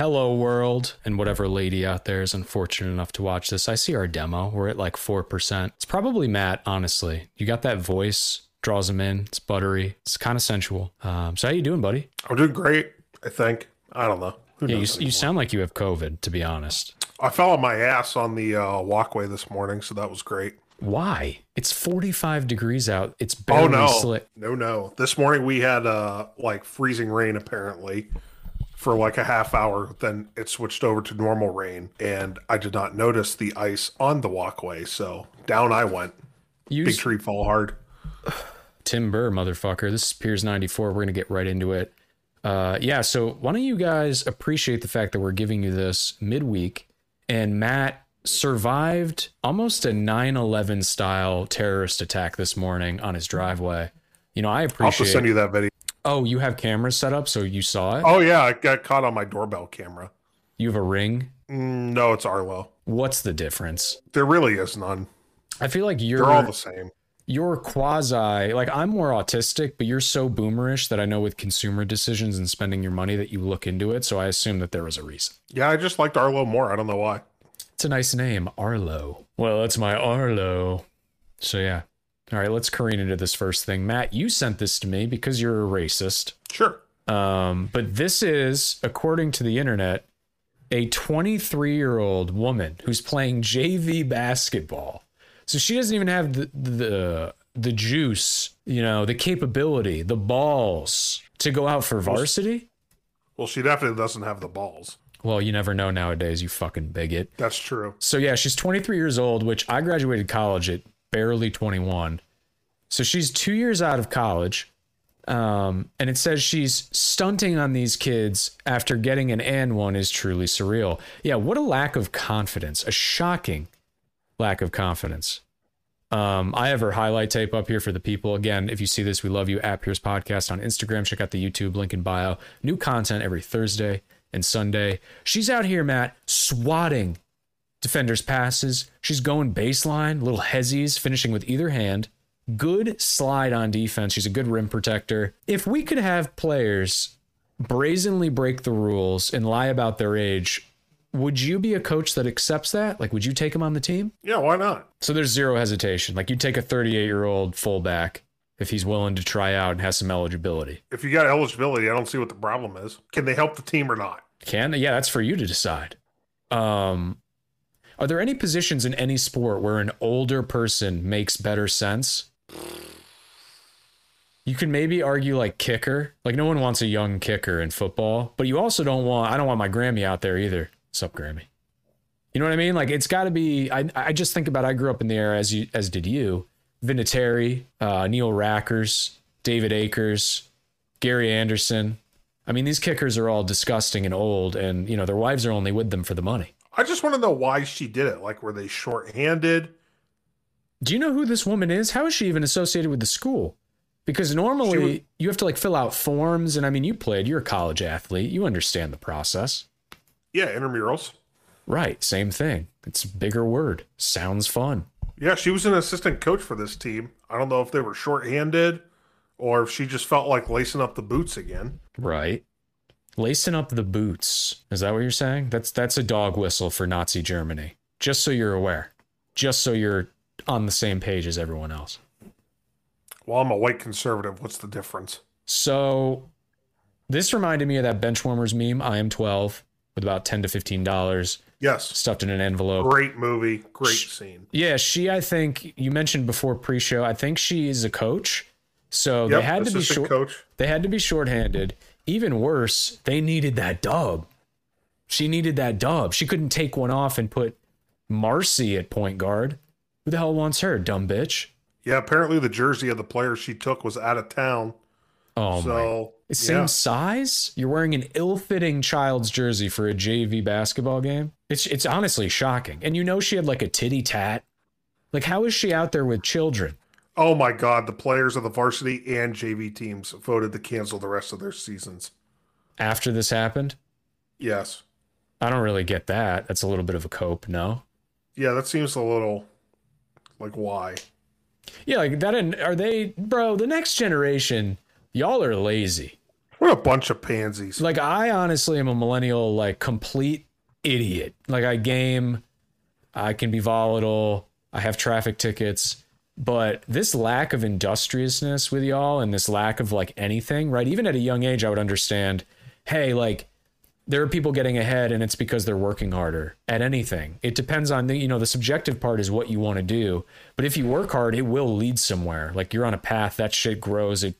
Hello World and whatever lady out there is unfortunate enough to watch this. I see our demo. We're at like 4%. It's probably Matt, honestly. You got that voice, draws him in. It's buttery. It's kind of sensual. Um, so how you doing, buddy? I'm doing great, I think. I don't know. Who Yeah, you, you sound like you have COVID, to be honest. I fell on my ass on the uh, walkway this morning, so that was great. Why? It's 45 degrees out. It's barely Oh no, slick. no, no! This morning we had uh, like freezing rain apparently for like a half hour. Then it switched over to normal rain, and I did not notice the ice on the walkway. So down I went. You Big Use tree fall hard. Timber, motherfucker. This is Piers 94. We're going to get right into it. Uh, yeah, so why don't you guys appreciate the fact that we're giving you this midweek and Matt survived almost a 9/11 style terrorist attack this morning on his driveway. You know, I appreciate. I'll send you that video. Oh, you have cameras set up so you saw it? Oh yeah, I got caught on my doorbell camera. You have a ring? Mm, no, it's Arlo. What's the difference? There really is none. I feel like you're They're all the same. you're quasi like I'm more autistic, but you're so boomerish that I know with consumer decisions and spending your money that you look into it. So I assume that there was a reason. Yeah, I just liked Arlo more. I don't know why. It's a nice name, Arlo. Well, that's my Arlo. So yeah. All right, let's careen into this first thing. Matt, you sent this to me because you're a racist. Sure. Um, but this is, according to the internet, a 23 year old woman who's playing JV basketball. So she doesn't even have the the the juice, you know, the capability, the balls to go out for varsity. Well, she definitely doesn't have the balls. Well, you never know nowadays, you fucking bigot. That's true. So yeah, she's 23 years old, which I graduated college at barely 21. So she's two years out of college. Um, and it says she's stunting on these kids after getting an and one is truly surreal. Yeah, what a lack of confidence. A shocking lack of confidence. Um, I have her highlight tape up here for the people. Again, if you see this, we love you at Pierce Podcast on Instagram. Check out the YouTube link in bio. New content every Thursday and Sunday. She's out here, Matt, swatting defenders' passes. She's going baseline, little hezzies, finishing with either hand. Good slide on defense. She's a good rim protector. If we could have players brazenly break the rules and lie about their age, would you be a coach that accepts that? Like, would you take them on the team? Yeah, why not? So there's zero hesitation. Like, you take a 38 year old fullback if he's willing to try out and has some eligibility. If you got eligibility, I don't see what the problem is. Can they help the team or not? Can yeah, that's for you to decide. Um, are there any positions in any sport where an older person makes better sense? You can maybe argue like kicker. Like no one wants a young kicker in football, but you also don't want. I don't want my Grammy out there either. Sup, Grammy? You know what I mean? Like it's got to be. I I just think about. I grew up in the era as you as did you. Vinatieri, uh, Neil Rackers, David Akers, Gary Anderson. I mean, these kickers are all disgusting and old, and you know their wives are only with them for the money. I just want to know why she did it. Like, were they short-handed? Do you know who this woman is? How is she even associated with the school? Because normally was- you have to like fill out forms, and I mean, you played. You're a college athlete. You understand the process, Yeah, intramurals. right? Same thing. It's a bigger word. Sounds fun. Yeah, she was an assistant coach for this team. I don't know if they were short-handed or if she just felt like lacing up the boots again. Right. Lacing up the boots. Is that what you're saying? That's that's a dog whistle for Nazi Germany. Just so you're aware. Just so you're on the same page as everyone else. Well, I'm a white conservative. What's the difference? So this reminded me of that Benchwarmers meme, I am 12, with about 10 to 15 dollars Yes. stuffed in an envelope. Great movie. Great scene. Yeah, she I think you mentioned before pre-show, I think she is a coach. So Yep, they had to be short coach. they had to be shorthanded. Even worse, they needed that dub. She needed that dub. She couldn't take one off and put Marcy at point guard. Who the hell wants her, dumb bitch? Yeah, apparently the jersey of the player she took was out of town. Oh so, my. Same yeah. size? You're wearing an ill-fitting child's jersey for a JV basketball game? It's it's honestly shocking. And you know she had like a titty tat. Like how is she out there with children? Oh my God, the players of the varsity and JV teams voted to cancel the rest of their seasons. After this happened? Yes. I don't really get that. That's a little bit of a cope, no? Yeah, that seems a little like why? Yeah, like that. And are they, bro? The next generation, y'all are lazy. What a bunch of pansies. Like I honestly am a millennial, like complete idiot. Like I game, I can be volatile. I have traffic tickets, but this lack of industriousness with y'all and this lack of like anything, right? Even at a young age, I would understand. Hey, like there are people getting ahead and it's because they're working harder at anything. It depends on the, you know, the subjective part is what you want to do. But if you work hard, it will lead somewhere. Like you're on a path, that shit grows, it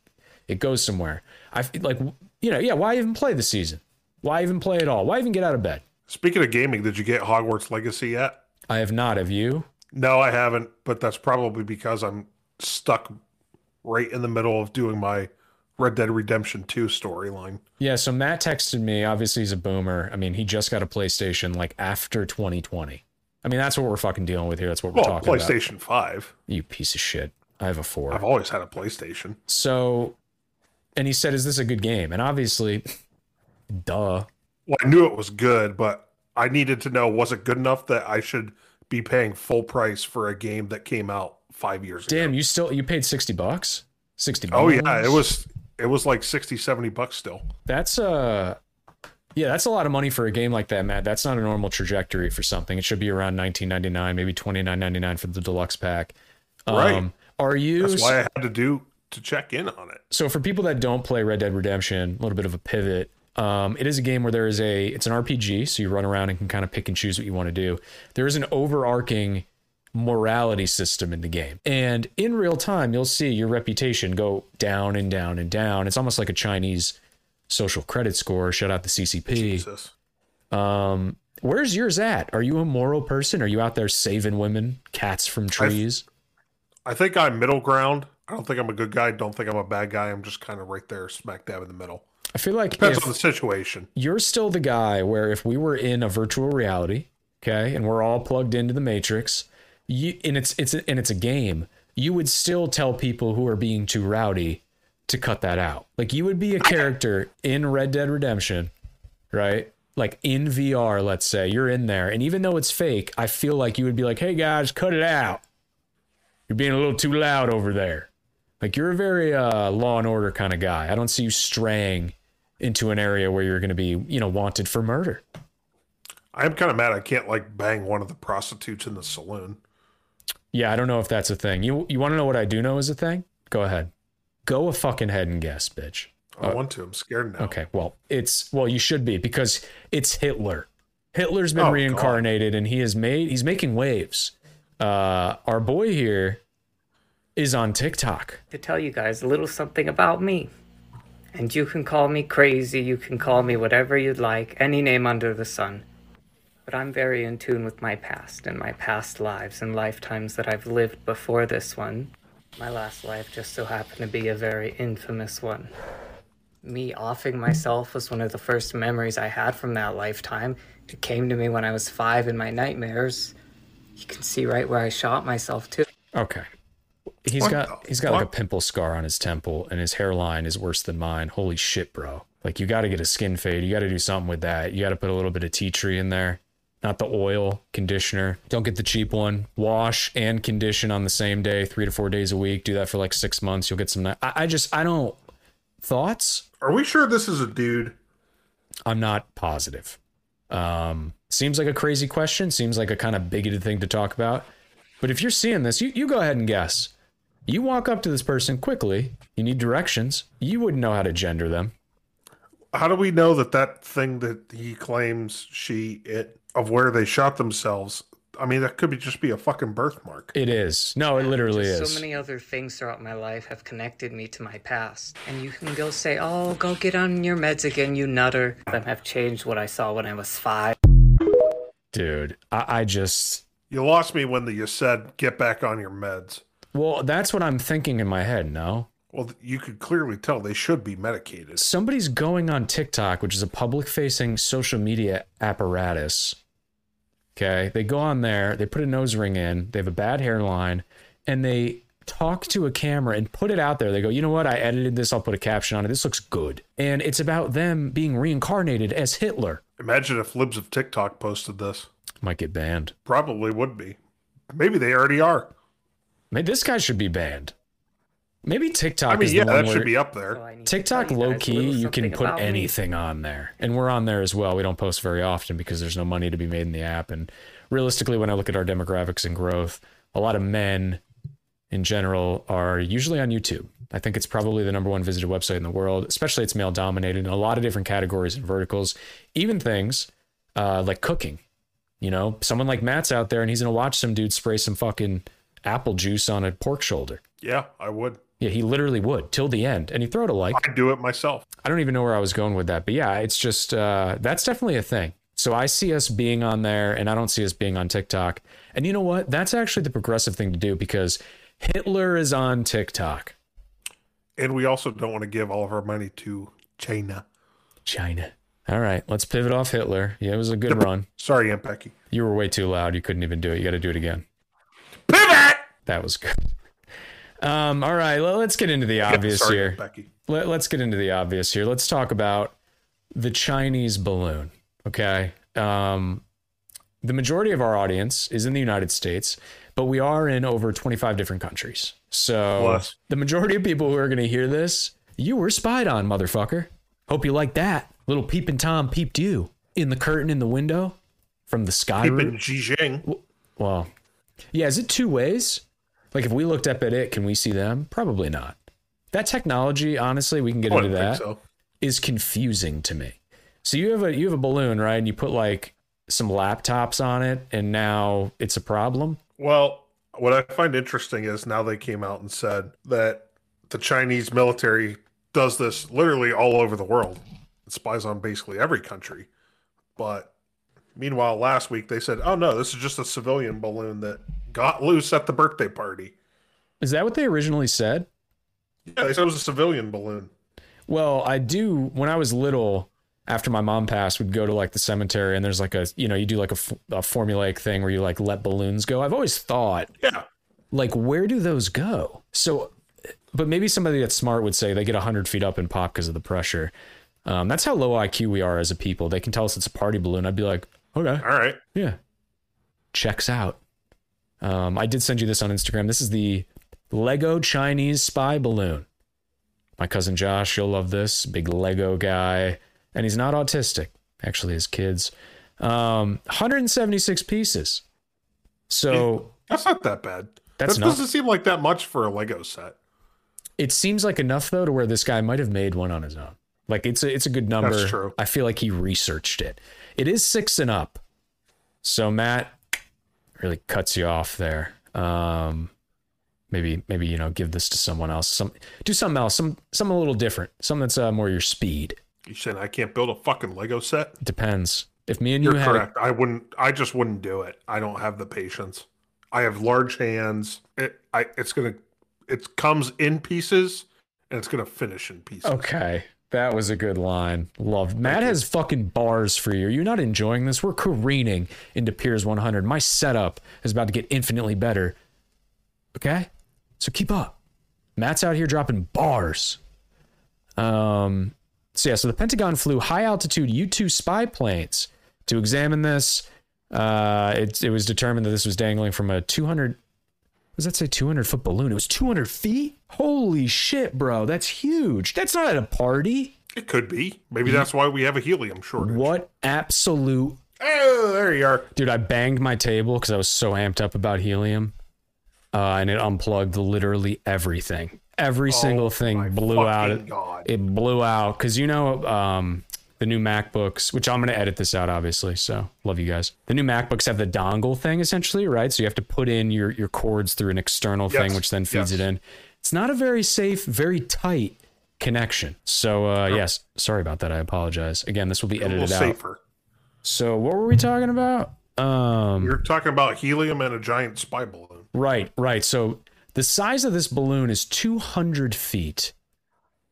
it goes somewhere. I like you know, yeah, why even play the season? Why even play at all? Why even get out of bed? Speaking of gaming, did you get Hogwarts Legacy yet? I have not. Have you? No, I haven't, but that's probably because I'm stuck right in the middle of doing my Red Dead Redemption 2 storyline. Yeah, so Matt texted me. Obviously, he's a boomer. I mean, he just got a PlayStation like after 2020. I mean, that's what we're fucking dealing with here. That's what we're Well, talking about. PlayStation 5. You piece of shit. I have a four. I've always had a PlayStation. So, and he said, "Is this a good game?" And obviously, duh. Well, I knew it was good, but I needed to know was it good enough that I should be paying full price for a game that came out five years ago? Damn, you still you paid sixty bucks. Sixty. Oh yeah, it was it was like 60 70 bucks still. That's uh yeah, that's a lot of money for a game like that, Matt. That's not a normal trajectory for something. It should be around 19.99, maybe 29.99 for the deluxe pack. Right. Are you That's why I had to do to check in on it. so for people that don't play Red Dead Redemption, a little bit of a pivot. Um, it is a game where there is a it's an RPG, so you run around and can kind of pick and choose what you want to do. There is an overarching morality system in the game. And in real time, you'll see your reputation go down and down and down. It's almost like a Chinese social credit score. Shout out the CCP. Jesus. Um, where's yours at? Are you a moral person? Are you out there saving women, cats from trees? I think I'm middle ground. I don't think I'm a good guy. Don't think I'm a bad guy. I'm just kind of right there, smack dab in the middle. I feel like Depends on the situation. you're still the guy where if we were in a virtual reality, okay, and we're all plugged into the matrix, you and it's it's and it's a game, you would still tell people who are being too rowdy to cut that out. Like you would be a character in Red Dead Redemption, right? Like in VR, let's say you're in there, and even though it's fake, I feel like you would be like, "Hey guys, cut it out. You're being a little too loud over there." Like you're a very uh, law and order kind of guy. I don't see you straying into an area where you're going to be, you know, wanted for murder. I am kind of mad I can't like bang one of the prostitutes in the saloon. Yeah, I don't know if that's a thing. You you want to know what I do know is a thing? Go ahead. Go a fucking head and guess, bitch. I want to. I'm scared now. Okay, well, it's well, you should be because it's Hitler. Hitler's been Oh, God. reincarnated and he has made he's making waves. Uh our boy here is on TikTok. to tell you guys a little something about me. And you can call me crazy, you can call me whatever you'd like, any name under the sun. But I'm very in tune with my past and my past lives and lifetimes that I've lived before this one. My last life just so happened to be a very infamous one. Me offing myself was one of the first memories I had from that lifetime. It came to me when I was five in my nightmares. You can see right where I shot myself, too. Okay. He's What got he's got like a pimple scar on his temple and his hairline is worse than mine. Holy shit, bro. Like you got to get a skin fade. You got to do something with that. You got to put a little bit of tea tree in there. Not the oil conditioner. Don't get the cheap one. Wash and condition on the same day, 3 to 4 days a week. Do that for like 6 months. You'll get some ni- I, I just I don't thoughts? Are we sure this is a dude? I'm not positive. Um, seems like a crazy question. Seems like a kind of bigoted thing to talk about. But if you're seeing this, you, you go ahead and guess. You walk up to this person quickly. You need directions. You wouldn't know how to gender them. How do we know that that thing that he claims she it of where they shot themselves? I mean, that could be just be a fucking birthmark. It is. No, it literally Just is. So many other things throughout my life have connected me to my past. And you can go say, oh, go get on your meds again, you nutter. Them have changed what I saw when I was five. Dude, I, I just. You lost me when the, you said get back on your meds. Well, that's what I'm thinking in my head, no? Well, you could clearly tell they should be medicated. somebody's going on TikTok, which is a public facing social media apparatus. Okay. They go on there, they put a nose ring in, they have a bad hairline, and they talk to a camera and put it out there. They go, you know what? I edited this. I'll put a caption on it. This looks good. And it's about them being reincarnated as Hitler. Imagine if Libs of TikTok posted this. Might get banned. Probably would be. Maybe they already are. Maybe this guy should be banned. Maybe TikTok I mean, is yeah, the one that where should be up there. I need to TikTok low key, you can put about me. anything on there. And we're on there as well. We don't post very often because there's no money to be made in the app. And realistically, when I look at our demographics and growth, a lot of men in general are usually on YouTube. I think it's probably the number one visited website in the world, especially it's male dominated in a lot of different categories and verticals, even things uh, like cooking. You know, someone like Matt's out there and he's going to watch some dude spray some fucking apple juice on a pork shoulder. Yeah, I would. Yeah, he literally would till the end. And he throw it a like. I'd do it myself. I don't even know where I was going with that, but yeah, it's just uh, that's definitely a thing. So I see us being on there, and I don't see us being on TikTok. And you know what? That's actually the progressive thing to do because Hitler is on TikTok. And we also don't want to give all of our money to China. China. All right, let's pivot off Hitler. Yeah, it was a good run. Sorry, Aunt Becky. You were way too loud. You couldn't even do it. You got to do it again. Pivot! That was good. Um, all right, well, let's get into the obvious Sorry, here. Becky. Let, let's get into the obvious here. Let's talk about the Chinese balloon. Okay. Um, the majority of our audience is in the United States, but we are in over 25 different countries. So Plus. the majority of people who are going to hear this, you were spied on, motherfucker. Hope you like that. Little peeping Tom peeped you in the curtain in the window from the sky. In Xijing. Well, yeah, is it two ways? Like if we looked up at it, can we see them? Probably not. That technology, honestly, we can get oh, I into that, think is confusing to me. So you have a you have a balloon, right? And you put like some laptops on it, and now it's a problem. Well, what I find interesting is now they came out and said that the Chinese military does this literally all over the world. It spies on basically every country. But meanwhile, last week they said, oh no, this is just a civilian balloon that got loose at the birthday party. Is that what they originally said? Yeah, they said it was a civilian balloon. Well, I do. When I was little, after my mom passed, would go to like the cemetery, and there's like a you know you do like a, a formulaic thing where you like let balloons go. I've always thought Yeah. like where do those go so but maybe somebody that's smart would say they get 100 feet up and pop because of the pressure um, that's how low iq we are as a people. They can tell us it's a party balloon. I'd be like okay. All right. yeah. Checks out. Um, i did send you this on instagram. This is the lego chinese spy balloon. My cousin josh you'll love this. Big lego guy. And he's not autistic. Actually his kids. Um, 176 pieces. So That's not that bad. That's that doesn't seem like that much for a Lego set. it seems like enough though to where this guy might have made one on his own. Like it's a it's a good number. That's true. I feel like he researched it. It is six and up. So Matt really cuts you off there. Um maybe maybe you know give this to someone else. Some do something else. Some something a little different. Something that's uh, more your speed. You saying I can't build a fucking Lego set? Depends. If me and you You're had correct. I wouldn't. I just wouldn't do it. I don't have the patience. I have large hands. It. I. It's gonna. It comes in pieces, and it's gonna finish in pieces. Okay. That was a good line. Love. Matt has fucking bars for you. Are you not enjoying this? We're careening into Piers 100. My setup is about to get infinitely better. Okay? So keep up. Matt's out here dropping bars. Um so yeah, so the Pentagon flew high altitude U2 spy planes to examine this. Uh it it was determined that this was dangling from a 200 does that say 200 foot balloon? It was 200 feet? Holy shit, bro. That's huge. That's not at a party. It could be. Maybe that's why we have a helium shortage. What absolute. Oh, there you are. Dude, I banged my table because I was so amped up about helium. Uh, and it unplugged literally everything. Every single thing blew out. God. It blew out because you know um, the new MacBooks, which I'm going to edit this out, obviously. So love you guys. The new MacBooks have the dongle thing essentially, right? So you have to put in your your cords through an external thing, which then feeds yes. it in. It's not a very safe, very tight connection. So uh, yes, sorry about that. I apologize. Again, this will be edited out. safer. So what were we talking about? Um, You're talking about helium and a giant spy balloon. Right, right. So the size of this balloon is 200 feet.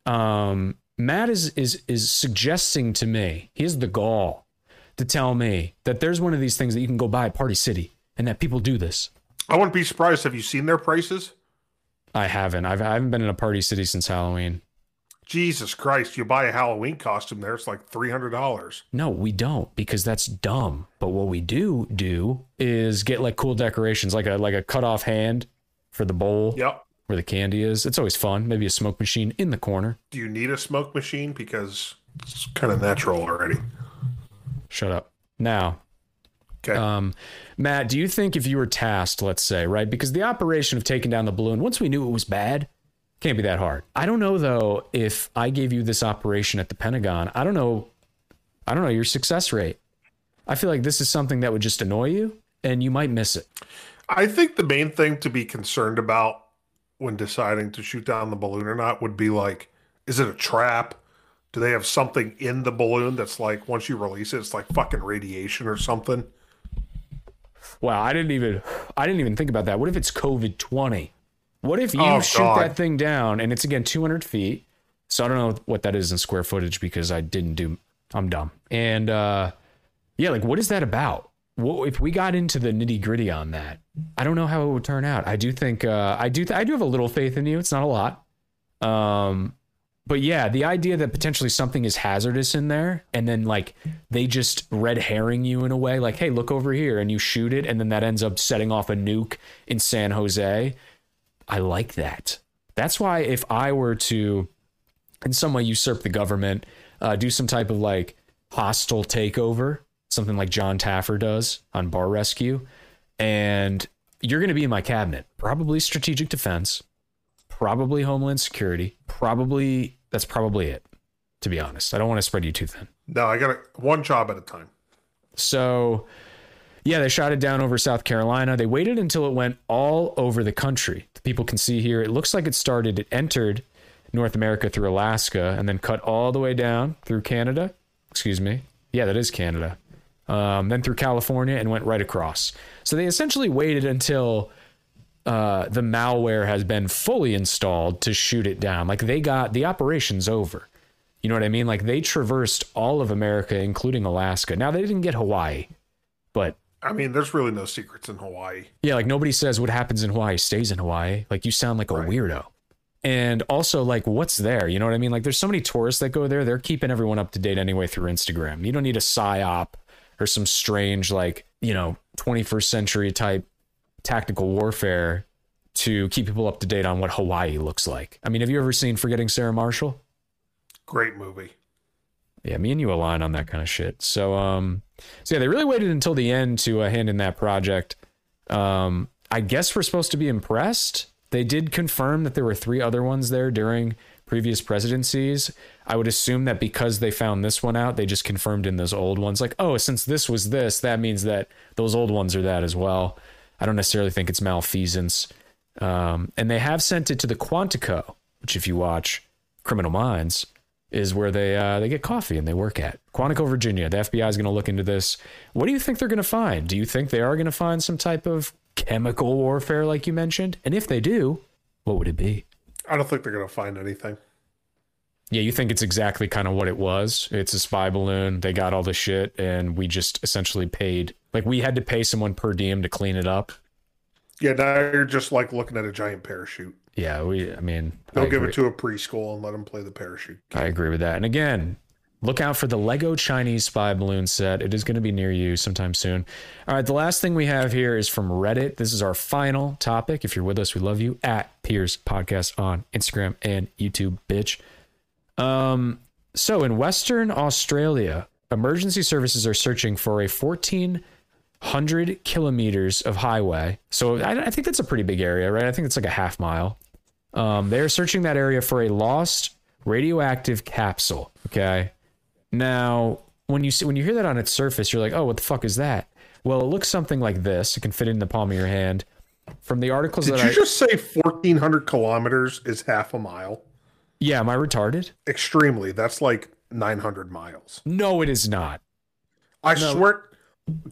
Um, Matt is is is suggesting to me, he has the gall to tell me that there's one of these things that you can go buy at Party City and that people do this. I wouldn't be surprised. Have you seen their prices? I haven't. I've, I haven't been in a Party City since Halloween. Jesus Christ! You buy a Halloween costume there, it's like three hundred dollars. No, we don't because that's dumb. But what we do do is get like cool decorations, like a like a cut off hand for the bowl. Yep. Where the candy is. It's always fun. Maybe a smoke machine in the corner. Do you need a smoke machine because it's kind of natural already? Shut up. Now, Okay. um, Matt, do you think if you were tasked, let's say, right, because the operation of taking down the balloon, once we knew it was bad, can't be that hard. I don't know though if I gave you this operation at the Pentagon. I don't know. I don't know your success rate. I feel like this is something that would just annoy you, and you might miss it. I think the main thing to be concerned about when deciding to shoot down the balloon or not would be like, is it a trap? Do they have something in the balloon that's like once you release it, it's like fucking radiation or something? Wow, I didn't even I didn't even think about that. What if it's COVID twenty? What if you Oh, shoot God. that thing down and it's again two hundred feet? So I don't know what that is in square footage because I didn't do. I'm dumb. And uh, yeah, like what is that about? If we got into the nitty gritty on that, I don't know how it would turn out. I do think uh, I do. I do have a little faith in you. It's not a lot. Um, but yeah, the idea that potentially something is hazardous in there, and then like they just red herring you in a way, like, hey, look over here, and you shoot it, and then that ends up setting off a nuke in San Jose. I like that. That's why if I were to, in some way, usurp the government, uh, do some type of like hostile takeover, something like John Taffer does on Bar Rescue, and you're going to be in my cabinet, probably strategic defense, probably homeland security, probably that's probably it. To be honest, I don't want to spread you too thin. No, I got one job at a time. So, yeah, they shot it down over South Carolina. They waited until it went all over the country. The people can see here. It looks like it started, it entered North America through Alaska and then cut all the way down through Canada. Excuse me. Yeah, that is Canada. Um, then through California and went right across. So they essentially waited until uh, the malware has been fully installed to shoot it down. Like they got the operation's over. You know what I mean? Like they traversed all of America, including Alaska. Now they didn't get Hawaii, but I mean, there's really no secrets in Hawaii. yeah, like nobody says what happens in Hawaii stays in Hawaii. Like you sound like a Right. weirdo. And also, like, what's there? You know what I mean? Like, there's so many tourists that go there. They're keeping everyone up to date anyway through Instagram. You don't need a psyop or some strange, like, you know, 21st century type tactical warfare to keep people up to date on what Hawaii looks like. I mean, have you ever seen Forgetting Sarah Marshall? Great movie. Yeah, me and you align on that kind of shit. So, um, so yeah, they really waited until the end to uh, hand in that project. Um, I guess we're supposed to be impressed. They did confirm that there were three other ones there during previous presidencies. I would assume that because they found this one out, they just confirmed in those old ones, like, oh, since this was this, that means that those old ones are that as well. I don't necessarily think it's malfeasance. Um, and they have sent it to the Quantico, which, if you watch Criminal Minds, is where they uh, they get coffee and they work at Quantico, Virginia. The FBI is going to look into this. What do you think they're going to find? Do you think they are going to find some type of chemical warfare, like you mentioned? And if they do, what would it be? I don't think they're going to find anything. Yeah, you think it's exactly kind of what it was. It's a spy balloon. They got all the shit, and we just essentially paid. Like we had to pay someone per diem to clean it up. Yeah, now you're just like looking at a giant parachute. Yeah, we. I mean, They'll I give agree. it to a preschool and let them play the parachute. I agree with that. And again, look out for the Lego Chinese spy balloon set. It is going to be near you sometime soon. All right, the last thing we have here is from Reddit. This is our final topic. If you're with us, we love you at Piers Podcast on Instagram and YouTube, bitch. Um, so in Western Australia, emergency services are searching for a 1,400 kilometers of highway. So I, I think that's a pretty big area, right? I think it's like a half mile. Um, they're searching that area for a lost radioactive capsule. Okay. Now, when you see, when you hear that on its surface, you're like, oh, what the fuck is that? Well, it looks something like this. It can fit in the palm of your hand. From the articles Did that you I, just say 1,400 kilometers is half a mile? yeah, am I retarded? Extremely. That's like 900 miles. No, it is not. I swear.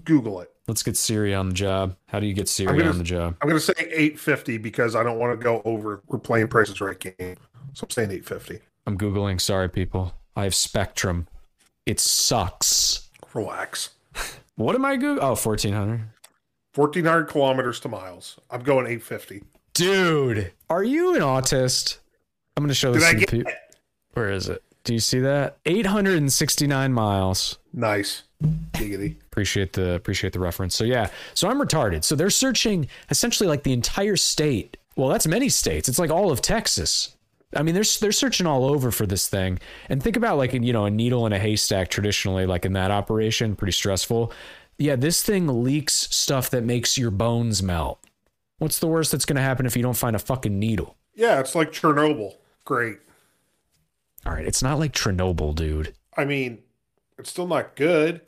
Google it. Let's get Siri on the job. How do you get Siri gonna- on the job? I'm going to say 850 because I don't want to go over. We're playing Prices Right game. So I'm saying 850. I'm Googling. Sorry, people. I have Spectrum. It sucks. Relax. What am I Googling? Oh, 1400. 1,400 kilometers to miles. I'm going 850. Dude, are you an autist? I'm going to show this I to get people. Where is it? Do you see that? 869 miles. Nice. Giggity. Appreciate the appreciate the reference. So yeah, so I'm retarded. So they're searching essentially like the entire state Well, that's many states. It's like all of Texas. I mean, they're they're searching all over for this thing. And think about like you know a needle in a haystack traditionally, like in that operation, pretty stressful. Yeah, this thing leaks stuff that makes your bones melt. What's the worst that's going to happen if you don't find a fucking needle? Yeah, it's like Chernobyl. Great. All right, it's not like Chernobyl, dude. I mean, it's still not good.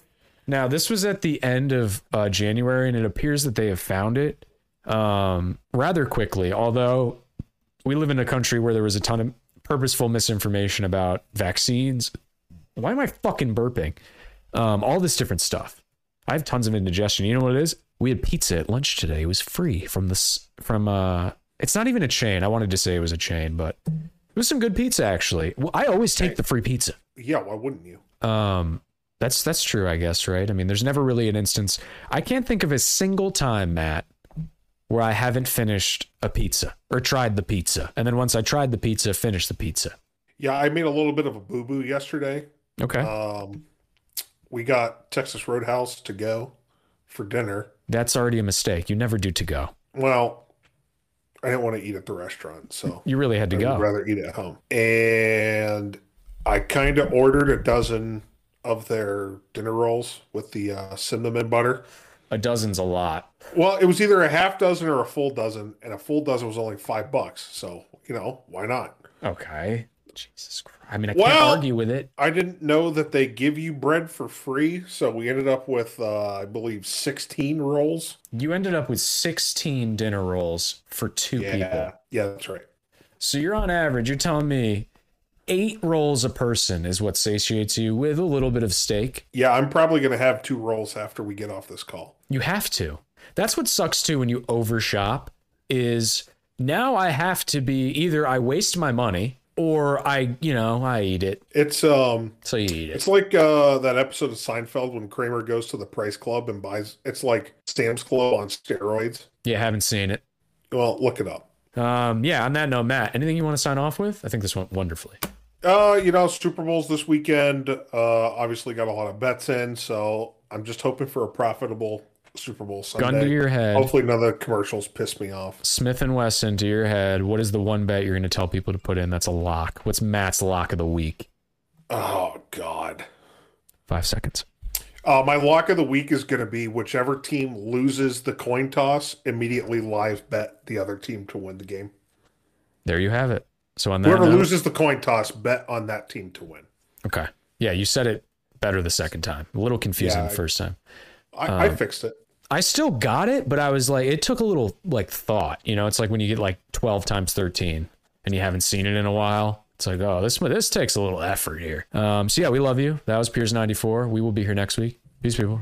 Now, this was at the end of uh, January, and it appears that they have found it um, rather quickly. Although we live in a country where there was a ton of purposeful misinformation about vaccines. Why am I fucking burping? Um, all this different stuff. I have tons of indigestion. You know what it is? We had pizza at lunch today. It was free from this from uh it's not even a chain. I wanted to say it was a chain, but it was some good pizza actually. Well, I always take the free pizza. Yeah, why wouldn't you? Um that's that's true, I guess, right? I mean, there's never really an instance. I can't think of a single time, Matt, where I haven't finished a pizza or tried the pizza. And then once I tried the pizza, finished the pizza. Yeah, I made a little bit of a boo boo yesterday. Okay. Um, we got Texas Roadhouse to go for dinner. That's already a mistake. You never do to go. Well, I didn't want to eat at the restaurant, so You really had to I go. would rather eat at home. And I kind of ordered a dozen of their dinner rolls with the uh, cinnamon butter. A dozen's a lot. Well, it was either a half dozen or a full dozen, and a full dozen was only five bucks. So you know why not? Okay. Jesus Christ. I mean, I can't argue with it. I didn't know that they give you bread for free, so we ended up with, uh, I believe, sixteen rolls. You ended up with 16 dinner rolls for two Yeah, people. yeah, that's right. So you're on average, you're telling me eight rolls a person is what satiates you with a little bit of steak. Yeah, I'm probably gonna have two rolls after we get off this call. You have to. That's what sucks too when you overshop is now I have to be either I waste my money or I, you know, I eat it. It's um, So you eat it. it's like uh that episode of Seinfeld when Kramer goes to the Price Club and buys. It's like Sam's Club on steroids. Yeah, haven't seen it. Well, look it up. Um, yeah, on that note, Matt, anything you want to sign off with? I think this went wonderfully. Uh, you know, Super Bowl's this weekend. Uh, obviously got a lot of bets in, so I'm just hoping for a profitable Super Bowl Sunday. Gun to your head. Hopefully, none of the commercials piss me off. Smith and Wesson to your head. What is the one bet you're going to tell people to put in? That's a lock. What's Matt's lock of the week? Oh God. Five seconds. Uh, my lock of the week is going to be whichever team loses the coin toss, immediately live bet the other team to win the game. There you have it. So on that Whoever note- loses the coin toss, bet on that team to win. okay, yeah, you said it better the second time. A little confusing Yeah, the first time. I, Um, I fixed it. I still got it, but I was like, it took a little like thought. You know, it's like when you get like twelve times thirteen and you haven't seen it in a while. It's like, oh, this this takes a little effort here. Um, so yeah, we love you. That was Piers ninety four. We will be here next week. Peace, people.